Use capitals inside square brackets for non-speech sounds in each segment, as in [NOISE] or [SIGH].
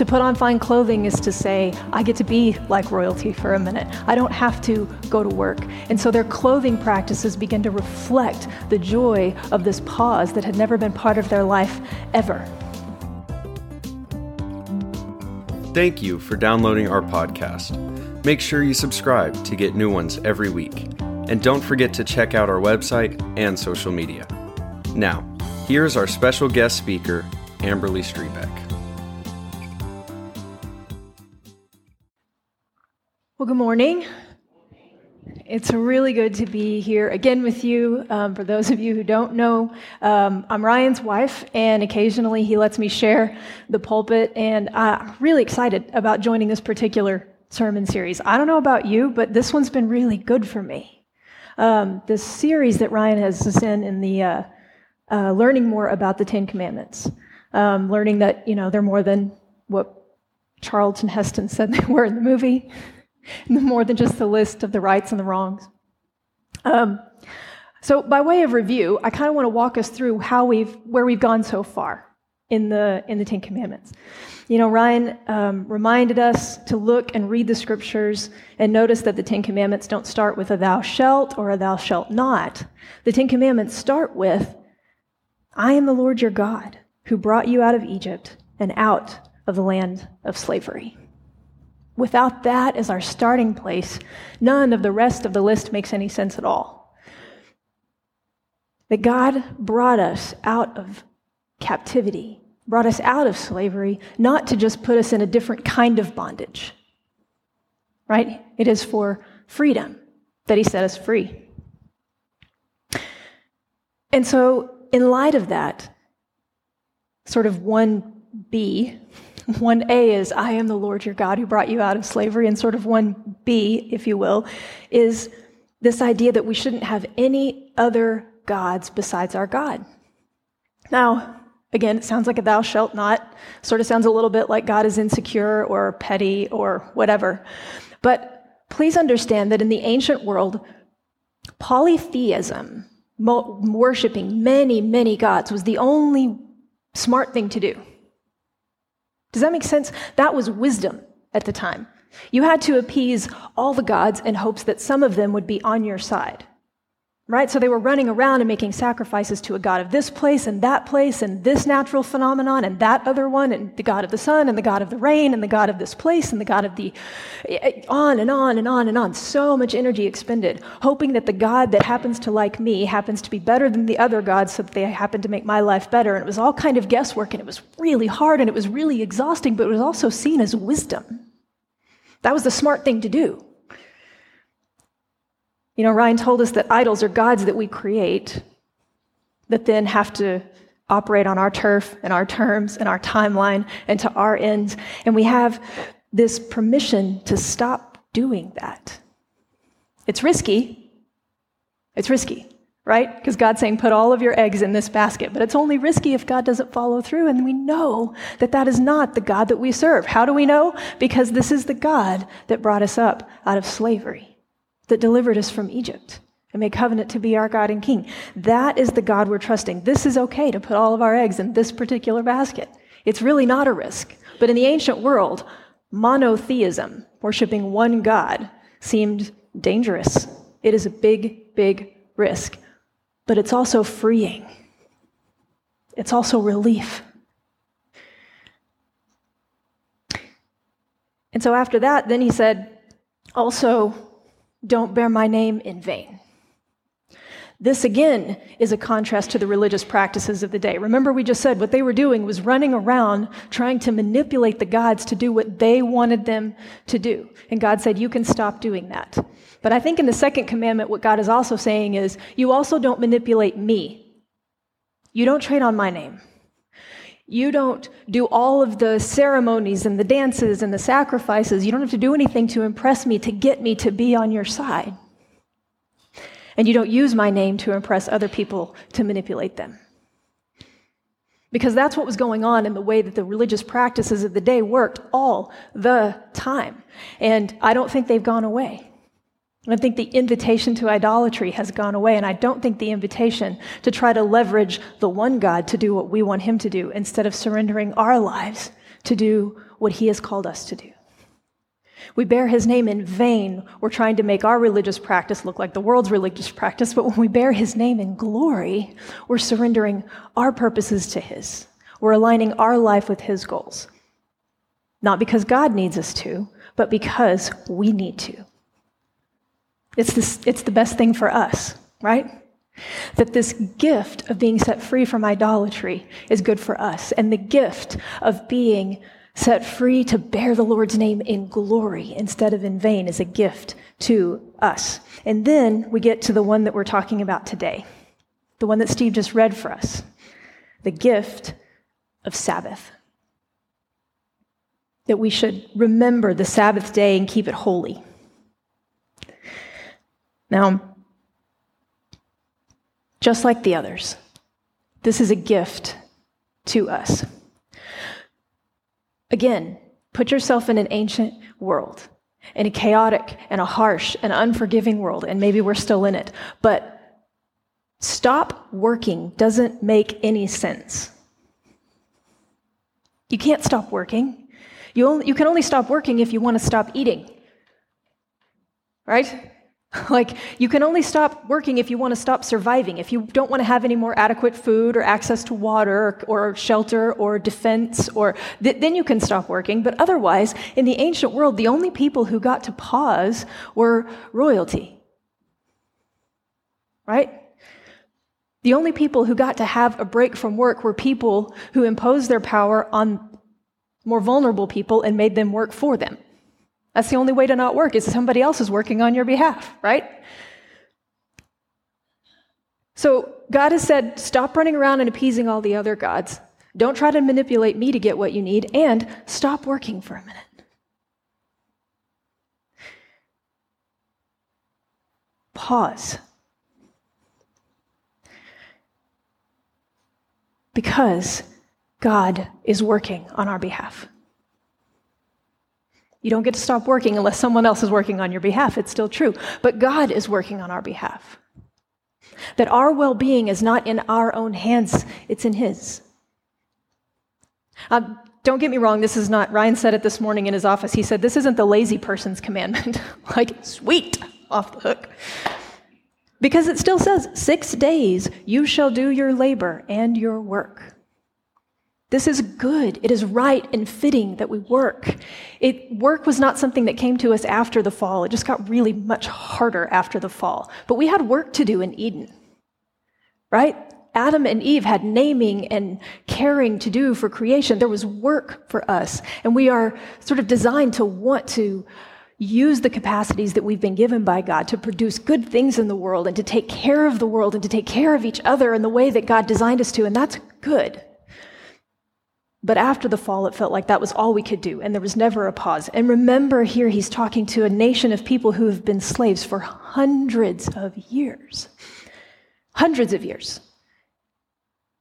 To put on fine clothing is to say, I get to be like royalty for a minute. I don't have to go to work. And so their clothing practices begin to reflect the joy of this pause that had never been part of their life ever. Thank you for downloading our podcast. Make sure you subscribe to get new ones every week. And don't forget to check out our website and social media. Now, here's our special guest speaker, Amberly Strebeck. Well, good morning. It's really good to be here again with you. Um, for those of you who don't know, um, I'm Ryan's wife, and occasionally he lets me share the pulpit, and I'm really excited about joining this particular sermon series. I don't know about you, but this one's been really good for me. Um, the series that Ryan has us in, in the uh, uh, learning more about the Ten Commandments, um, learning that you know they're more than what Charlton Heston said they were in the movie. [LAUGHS] more than just the list of the rights and the wrongs. Um, so, by way of review, I kind of want to walk us through how we've where we've gone so far in the in the Ten Commandments. You know, Ryan um, reminded us to look and read the scriptures and notice that the Ten Commandments don't start with a "thou shalt" or a "thou shalt not." The Ten Commandments start with, "I am the Lord your God who brought you out of Egypt and out of the land of slavery." Without that as our starting place, none of the rest of the list makes any sense at all. That God brought us out of captivity, brought us out of slavery, not to just put us in a different kind of bondage, right? It is for freedom that He set us free. And so, in light of that, sort of 1B, 1A is, I am the Lord your God who brought you out of slavery. And sort of 1B, if you will, is this idea that we shouldn't have any other gods besides our God. Now, again, it sounds like a thou shalt not, sort of sounds a little bit like God is insecure or petty or whatever. But please understand that in the ancient world, polytheism, worshiping many, many gods, was the only smart thing to do. Does that make sense? That was wisdom at the time. You had to appease all the gods in hopes that some of them would be on your side. Right? So they were running around and making sacrifices to a god of this place and that place and this natural phenomenon and that other one and the god of the sun and the god of the rain and the god of this place and the god of the on and on and on and on. So much energy expended, hoping that the god that happens to like me happens to be better than the other gods so that they happen to make my life better. And it was all kind of guesswork and it was really hard and it was really exhausting, but it was also seen as wisdom. That was the smart thing to do. You know, Ryan told us that idols are gods that we create that then have to operate on our turf and our terms and our timeline and to our ends. And we have this permission to stop doing that. It's risky. It's risky, right? Because God's saying, put all of your eggs in this basket. But it's only risky if God doesn't follow through. And we know that that is not the God that we serve. How do we know? Because this is the God that brought us up out of slavery that delivered us from Egypt and made covenant to be our God and King. That is the God we're trusting. This is okay to put all of our eggs in this particular basket. It's really not a risk. But in the ancient world, monotheism, worshiping one God, seemed dangerous. It is a big, big risk. But it's also freeing, it's also relief. And so after that, then he said, also, don't bear my name in vain. This again is a contrast to the religious practices of the day. Remember, we just said what they were doing was running around trying to manipulate the gods to do what they wanted them to do. And God said, You can stop doing that. But I think in the second commandment, what God is also saying is, You also don't manipulate me. You don't trade on my name. You don't do all of the ceremonies and the dances and the sacrifices. You don't have to do anything to impress me, to get me to be on your side. And you don't use my name to impress other people to manipulate them. Because that's what was going on in the way that the religious practices of the day worked all the time. And I don't think they've gone away. I think the invitation to idolatry has gone away, and I don't think the invitation to try to leverage the one God to do what we want Him to do instead of surrendering our lives to do what he has called us to do. We bear his name in vain. We're trying to make our religious practice look like the world's religious practice, but when we bear his name in glory, we're surrendering our purposes to his. We're aligning our life with his goals. Not because God needs us to, but because we need to. It's, this, it's the best thing for us, right? That this gift of being set free from idolatry is good for us, and the gift of being set free to bear the Lord's name in glory instead of in vain is a gift to us. And then we get to the one that we're talking about today, the one that Steve just read for us the gift of Sabbath. That we should remember the Sabbath day and keep it holy. Now, just like the others, this is a gift to us. Again, put yourself in an ancient world, in a chaotic and a harsh and unforgiving world, and maybe we're still in it. But stop working doesn't make any sense. You can't stop working. You, only, you can only stop working if you want to stop eating. Right? [LAUGHS] Like, you can only stop working if you want to stop surviving. If you don't want to have any more adequate food or access to water or, or shelter or defense, or th- then you can stop working. But otherwise, in the ancient world, the only people who got to pause were royalty. Right? The only people who got to have a break from work were people who imposed their power on more vulnerable people and made them work for them. That's the only way to not work is somebody else is working on your behalf, right? So God has said, stop running around and appeasing all the other gods. Don't try to manipulate me to get what you need, and stop working for a minute. Pause. Because God is working on our behalf. You don't get to stop working unless someone else is working on your behalf. It's still true. But God is working on our behalf. That our well being is not in our own hands, it's in His. Uh, don't get me wrong, this is not, Ryan said it this morning in his office. He said, This isn't the lazy person's commandment. [LAUGHS] like, sweet, off the hook. Because it still says, Six days you shall do your labor and your work. This is good. It is right and fitting that we work. It, work was not something that came to us after the fall. It just got really much harder after the fall. But we had work to do in Eden, right? Adam and Eve had naming and caring to do for creation. There was work for us. And we are sort of designed to want to use the capacities that we've been given by God to produce good things in the world and to take care of the world and to take care of each other in the way that God designed us to. And that's good. But after the fall, it felt like that was all we could do, and there was never a pause. And remember, here he's talking to a nation of people who have been slaves for hundreds of years. Hundreds of years.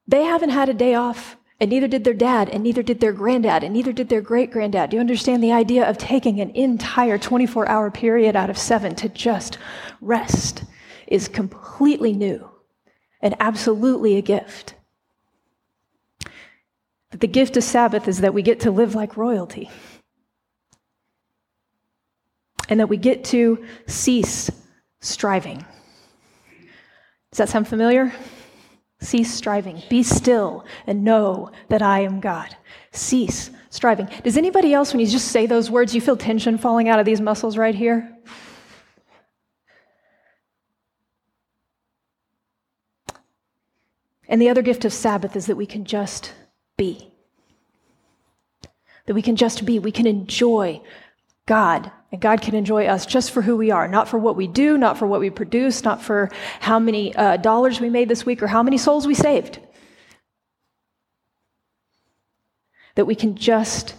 They haven't had a day off, and neither did their dad, and neither did their granddad, and neither did their great granddad. Do you understand the idea of taking an entire 24 hour period out of seven to just rest is completely new and absolutely a gift. That the gift of Sabbath is that we get to live like royalty. And that we get to cease striving. Does that sound familiar? Cease striving. Be still and know that I am God. Cease striving. Does anybody else, when you just say those words, you feel tension falling out of these muscles right here? And the other gift of Sabbath is that we can just be. That we can just be, we can enjoy God, and God can enjoy us just for who we are, not for what we do, not for what we produce, not for how many uh, dollars we made this week or how many souls we saved. That we can just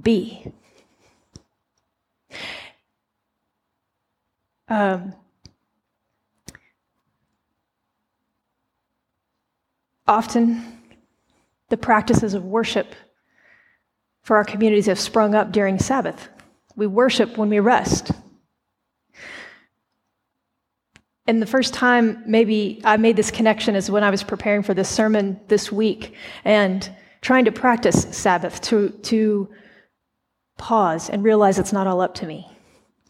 be. Um, often, the practices of worship for our communities have sprung up during Sabbath. We worship when we rest. And the first time maybe I made this connection is when I was preparing for this sermon this week. And trying to practice Sabbath, to, to pause and realize it's not all up to me,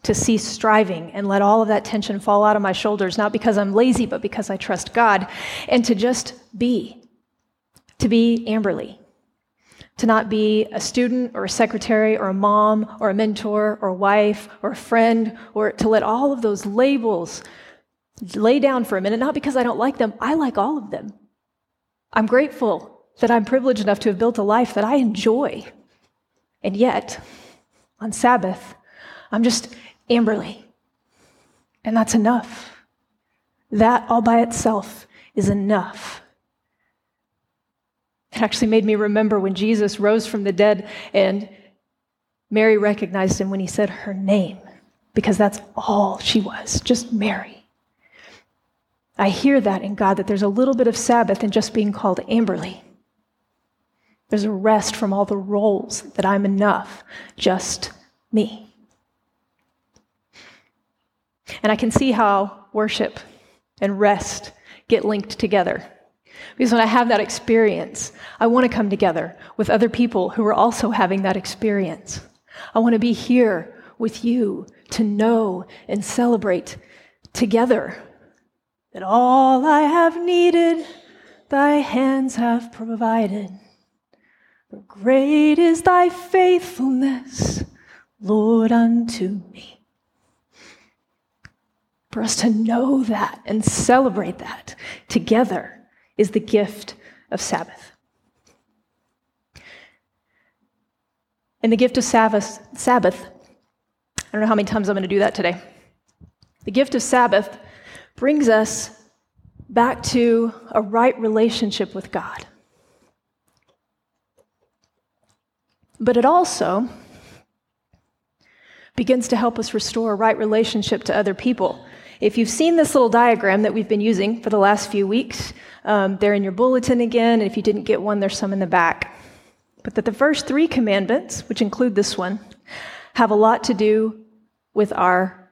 to cease striving and let all of that tension fall out of my shoulders, not because I'm lazy, but because I trust God, and to just be, to be Amberly, to not be a student or a secretary or a mom or a mentor or a wife or a friend, or to let all of those labels lay down for a minute, not because I don't like them, I like all of them. I'm grateful that I'm privileged enough to have built a life that I enjoy. And yet, on Sabbath, I'm just Amberly. And that's enough. That all by itself is enough. It actually made me remember when Jesus rose from the dead and Mary recognized him when he said her name, because that's all she was, just Mary. I hear that in God, that there's a little bit of Sabbath in just being called Amberly. There's a rest from all the roles that I'm enough, just me. And I can see how worship and rest get linked together. Because when I have that experience, I want to come together with other people who are also having that experience. I want to be here with you to know and celebrate together that all I have needed, thy hands have provided. Great is thy faithfulness, Lord, unto me. For us to know that and celebrate that together is the gift of Sabbath. And the gift of Sabbath, Sabbath, I don't know how many times I'm going to do that today. The gift of Sabbath brings us back to a right relationship with God. But it also begins to help us restore a right relationship to other people. If you've seen this little diagram that we've been using for the last few weeks, um, they're in your bulletin again. And if you didn't get one, there's some in the back. But that the first three commandments, which include this one, have a lot to do with our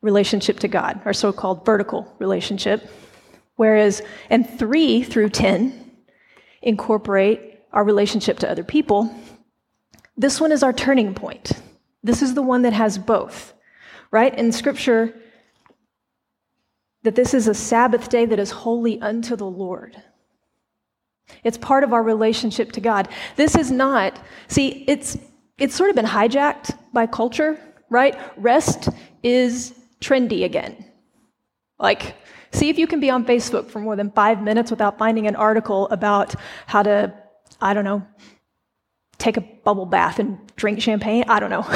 relationship to God, our so called vertical relationship. Whereas, and three through 10 incorporate our relationship to other people. This one is our turning point. This is the one that has both, right? In scripture, that this is a Sabbath day that is holy unto the Lord. It's part of our relationship to God. This is not, see, it's, it's sort of been hijacked by culture, right? Rest is trendy again. Like, see if you can be on Facebook for more than five minutes without finding an article about how to, I don't know, take a bubble bath and drink champagne. I don't know.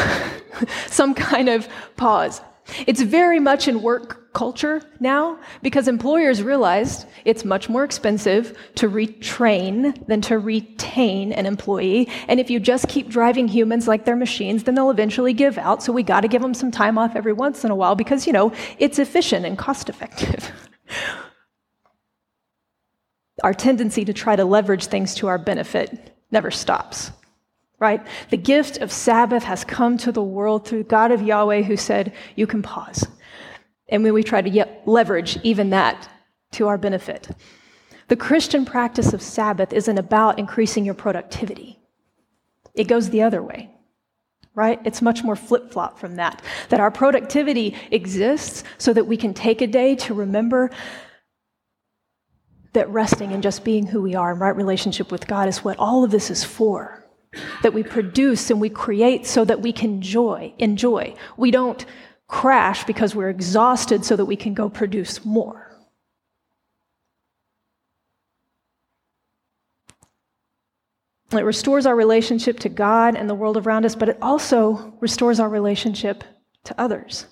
[LAUGHS] Some kind of pause. It's very much in work culture now because employers realized it's much more expensive to retrain than to retain an employee. And if you just keep driving humans like they're machines, then they'll eventually give out. So we got to give them some time off every once in a while because, you know, it's efficient and cost effective. [LAUGHS] our tendency to try to leverage things to our benefit never stops right? The gift of Sabbath has come to the world through God of Yahweh who said, You can pause. And when we try to leverage even that to our benefit. The Christian practice of Sabbath isn't about increasing your productivity, it goes the other way. Right? It's much more flip flop from that. That our productivity exists so that we can take a day to remember that resting and just being who we are in right relationship with God is what all of this is for that we produce and we create so that we can enjoy, enjoy. We don't crash because we're exhausted so that we can go produce more. It restores our relationship to God and the world around us, but it also restores our relationship to others.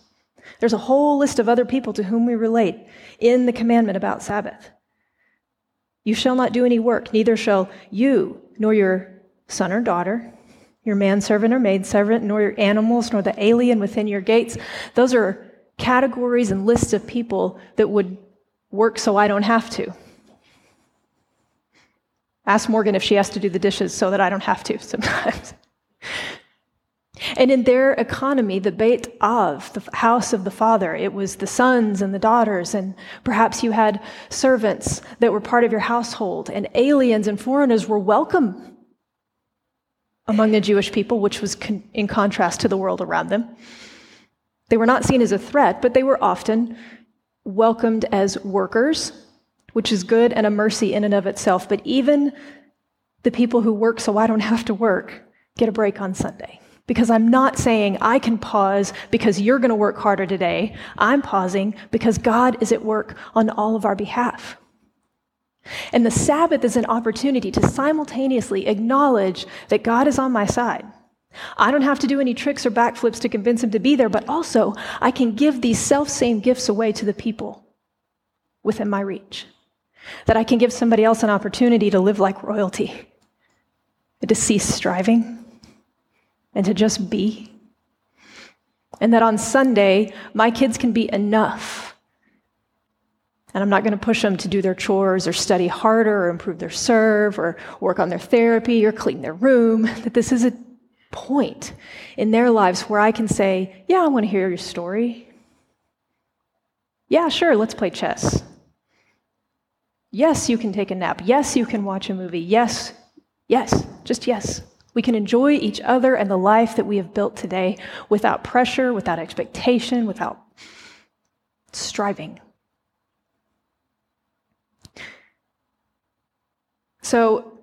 There's a whole list of other people to whom we relate in the commandment about Sabbath. You shall not do any work, neither shall you nor your son or daughter, your manservant or maidservant, nor your animals, nor the alien within your gates. Those are categories and lists of people that would work so I don't have to. Ask Morgan if she has to do the dishes so that I don't have to sometimes. [LAUGHS] and in their economy, the Beit Av, the house of the father, it was the sons and the daughters, and perhaps you had servants that were part of your household, and aliens and foreigners were welcome among the Jewish people, which was con- in contrast to the world around them. They were not seen as a threat, but they were often welcomed as workers, which is good and a mercy in and of itself. But even the people who work so I don't have to work get a break on Sunday. Because I'm not saying I can pause because you're going to work harder today. I'm pausing because God is at work on all of our behalf. And the Sabbath is an opportunity to simultaneously acknowledge that God is on my side. I don't have to do any tricks or backflips to convince him to be there, but also I can give these self same gifts away to the people within my reach. That I can give somebody else an opportunity to live like royalty, to cease striving, and to just be. And that on Sunday, my kids can be enough. And I'm not going to push them to do their chores or study harder or improve their serve or work on their therapy or clean their room. [LAUGHS] That this is a point in their lives where I can say, Yeah, I want to hear your story. Yeah, sure, let's play chess. Yes, you can take a nap. Yes, you can watch a movie. Yes, yes, just yes. We can enjoy each other and the life that we have built today without pressure, without expectation, without striving. So,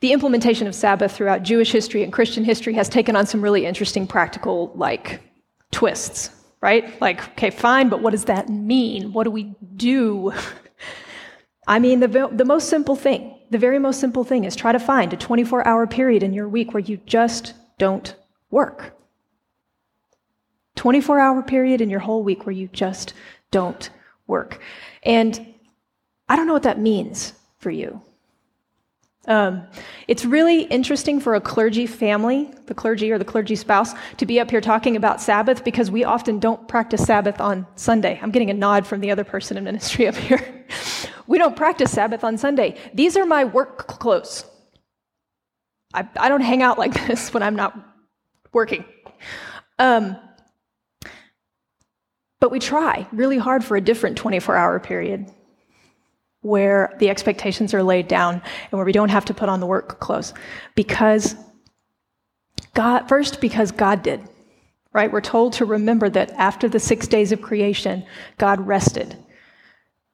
the implementation of Sabbath throughout Jewish history and Christian history has taken on some really interesting practical, like, twists, right? Like, okay, fine, but what does that mean? What do we do? [LAUGHS] I mean, the, the most simple thing, the very most simple thing is try to find a 24 hour period in your week where you just don't work. 24 hour period in your whole week where you just don't work. And I don't know what that means for you. Um, it's really interesting for a clergy family, the clergy or the clergy spouse, to be up here talking about Sabbath because we often don't practice Sabbath on Sunday. I'm getting a nod from the other person in ministry up here. [LAUGHS] we don't practice Sabbath on Sunday. These are my work clothes. I, I don't hang out like [LAUGHS] this when I'm not working. Um, but we try really hard for a different 24 hour period where the expectations are laid down and where we don't have to put on the work clothes. Because God, first, because God did, right? We're told to remember that after the six days of creation, God rested.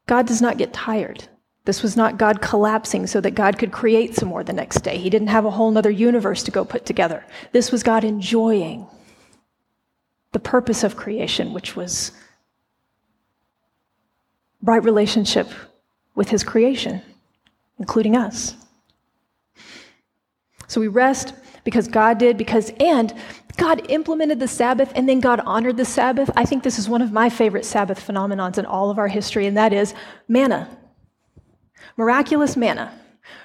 God does not get tired. This was not God collapsing so that God could create some more the next day. He didn't have a whole other universe to go put together. This was God enjoying the purpose of creation, which was right relationship with his creation, including us. So we rest because God did, because, and God implemented the Sabbath and then God honored the Sabbath. I think this is one of my favorite Sabbath phenomenons in all of our history, and that is manna. Miraculous manna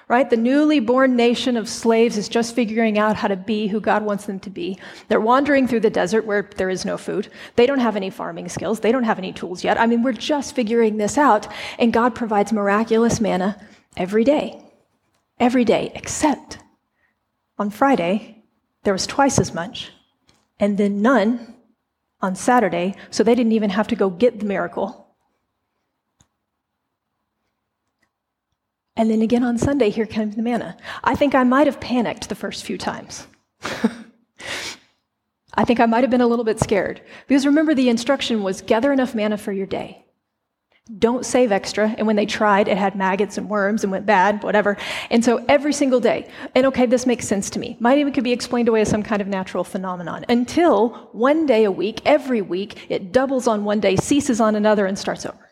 right? The newly born nation of slaves is just figuring out how to be who God wants them to be. They're wandering through the desert where there is no food. They don't have any farming skills. They don't have any tools yet. I mean, we're just figuring this out. And God provides miraculous manna every day. Every day, except on Friday, there was twice as much, and then none on Saturday, so they didn't even have to go get the miracle. And then again on Sunday, here comes the manna. I think I might have panicked the first few times. [LAUGHS] I think I might have been a little bit scared. Because remember, the instruction was gather enough manna for your day. Don't save extra. And when they tried, it had maggots and worms and went bad, whatever. And so every single day, and okay, this makes sense to me. Might even could be explained away as some kind of natural phenomenon. Until one day a week, every week, it doubles on one day, ceases on another, and starts over.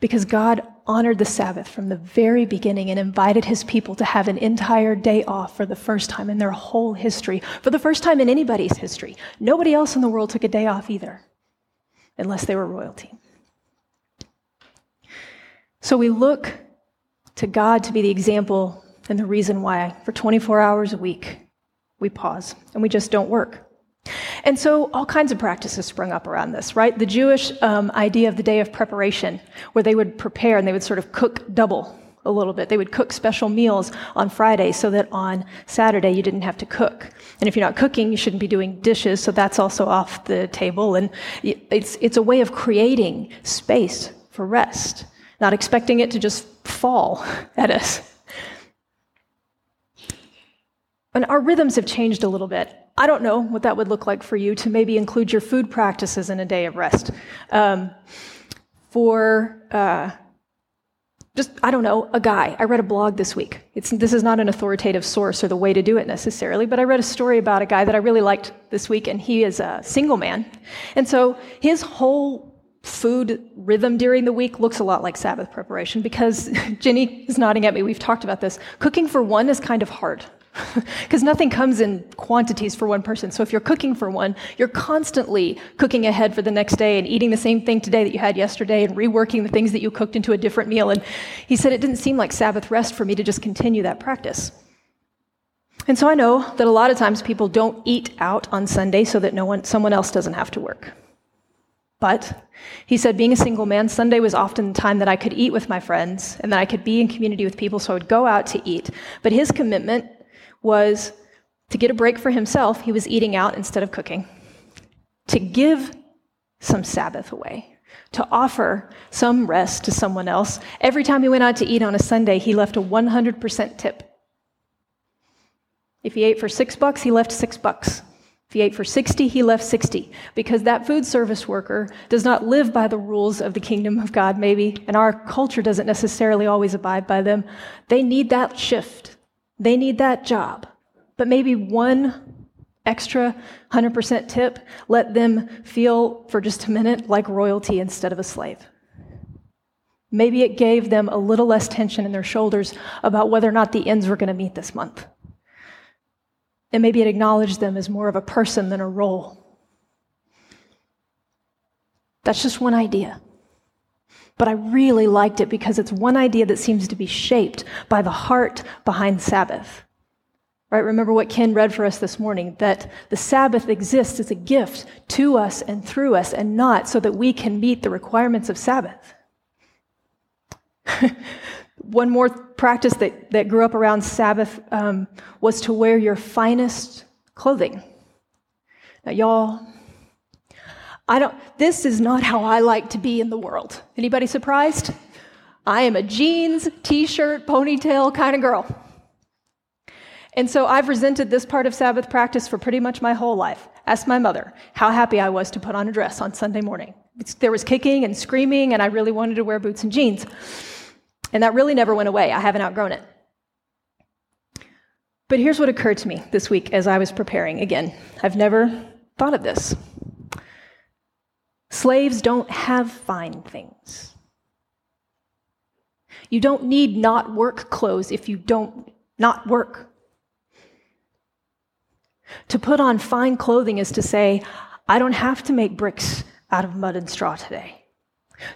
Because God honored the Sabbath from the very beginning and invited his people to have an entire day off for the first time in their whole history, for the first time in anybody's history. Nobody else in the world took a day off either, unless they were royalty. So we look to God to be the example and the reason why, for 24 hours a week, we pause and we just don't work. And so all kinds of practices sprung up around this, right? The Jewish um, idea of the day of preparation, where they would prepare and they would sort of cook double a little bit. They would cook special meals on Friday so that on Saturday you didn't have to cook. And if you're not cooking, you shouldn't be doing dishes, so that's also off the table. And it's, it's a way of creating space for rest, not expecting it to just fall [LAUGHS] at us. And our rhythms have changed a little bit. I don't know what that would look like for you to maybe include your food practices in a day of rest. Um, for uh, just, I don't know, a guy. I read a blog this week. It's, this is not an authoritative source or the way to do it necessarily, but I read a story about a guy that I really liked this week, and he is a single man. And so his whole food rhythm during the week looks a lot like Sabbath preparation because [LAUGHS] Jenny is nodding at me. We've talked about this. Cooking for one is kind of hard [LAUGHS] because nothing comes in quantities for one person. So if you're cooking for one, you're constantly cooking ahead for the next day and eating the same thing today that you had yesterday and reworking the things that you cooked into a different meal. And he said it didn't seem like Sabbath rest for me to just continue that practice. And so I know that a lot of times people don't eat out on Sunday so that no one, someone else doesn't have to work. But he said, being a single man, Sunday was often the time that I could eat with my friends and that I could be in community with people, so I would go out to eat. But his commitment was to get a break for himself, he was eating out instead of cooking, to give some Sabbath away, to offer some rest to someone else. Every time he went out to eat on a Sunday, he left a 100% tip. If he ate for six bucks, he left six bucks. If he ate for 60, he left 60. Because that food service worker does not live by the rules of the kingdom of God, maybe, and our culture doesn't necessarily always abide by them. They need that shift. They need that job. But maybe one extra 100% tip let them feel for just a minute like royalty instead of a slave. Maybe it gave them a little less tension in their shoulders about whether or not the ends were going to meet this month. And maybe it acknowledged them as more of a person than a role. That's just one idea. But I really liked it because it's one idea that seems to be shaped by the heart behind Sabbath. Right? Remember what Ken read for us this morning that the Sabbath exists as a gift to us and through us and not so that we can meet the requirements of Sabbath. [LAUGHS] One more practice that, that grew up around Sabbath um, was to wear your finest clothing. Now, y'all, I don't, this is not how I like to be in the world. Anybody surprised? I am a jeans, t shirt, ponytail kind of girl. And so I've resented this part of Sabbath practice for pretty much my whole life. Ask my mother how happy I was to put on a dress on Sunday morning. There was kicking and screaming, and I really wanted to wear boots and jeans. And that really never went away. I haven't outgrown it. But here's what occurred to me this week as I was preparing. Again, I've never thought of this. Slaves don't have fine things. You don't need not work clothes if you don't not work. To put on fine clothing is to say, I don't have to make bricks out of mud and straw today.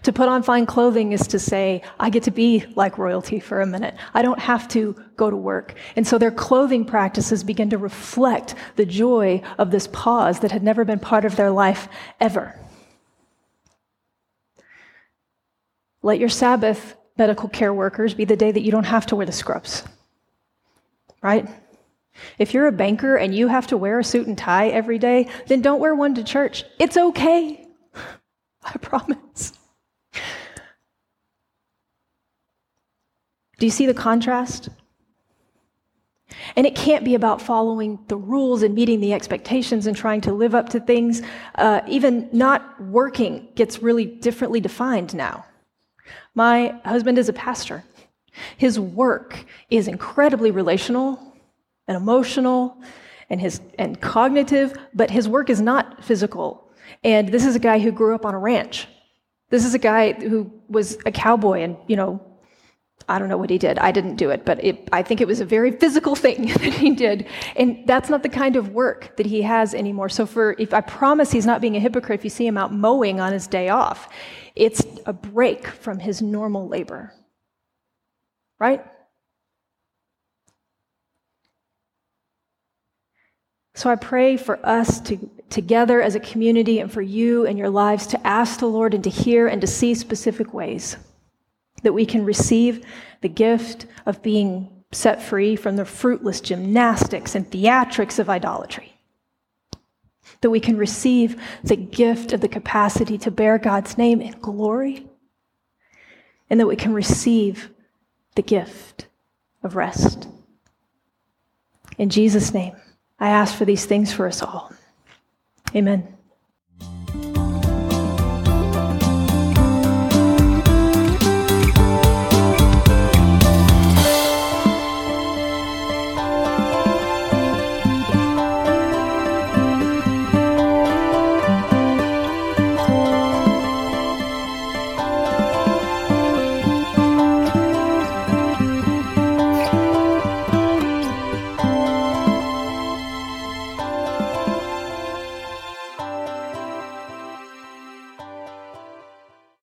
To put on fine clothing is to say, I get to be like royalty for a minute. I don't have to go to work. And so their clothing practices begin to reflect the joy of this pause that had never been part of their life ever. Let your Sabbath, medical care workers, be the day that you don't have to wear the scrubs. Right? If you're a banker and you have to wear a suit and tie every day, then don't wear one to church. It's okay. [LAUGHS] I promise. Do you see the contrast? And it can't be about following the rules and meeting the expectations and trying to live up to things. Uh, even not working gets really differently defined now. My husband is a pastor. His work is incredibly relational and emotional and, his, and cognitive, but his work is not physical. And this is a guy who grew up on a ranch. This is a guy who was a cowboy and, you know, I don't know what he did. I didn't do it, but it, I think it was a very physical thing [LAUGHS] that he did. And that's not the kind of work that he has anymore. So for, if I promise he's not being a hypocrite if you see him out mowing on his day off, it's a break from his normal labor. Right? So I pray for us to together as a community and for you and your lives to ask the Lord and to hear and to see specific ways that we can receive the gift of being set free from the fruitless gymnastics and theatrics of idolatry. That we can receive the gift of the capacity to bear God's name in glory. And that we can receive the gift of rest. In Jesus' name, I ask for these things for us all. Amen.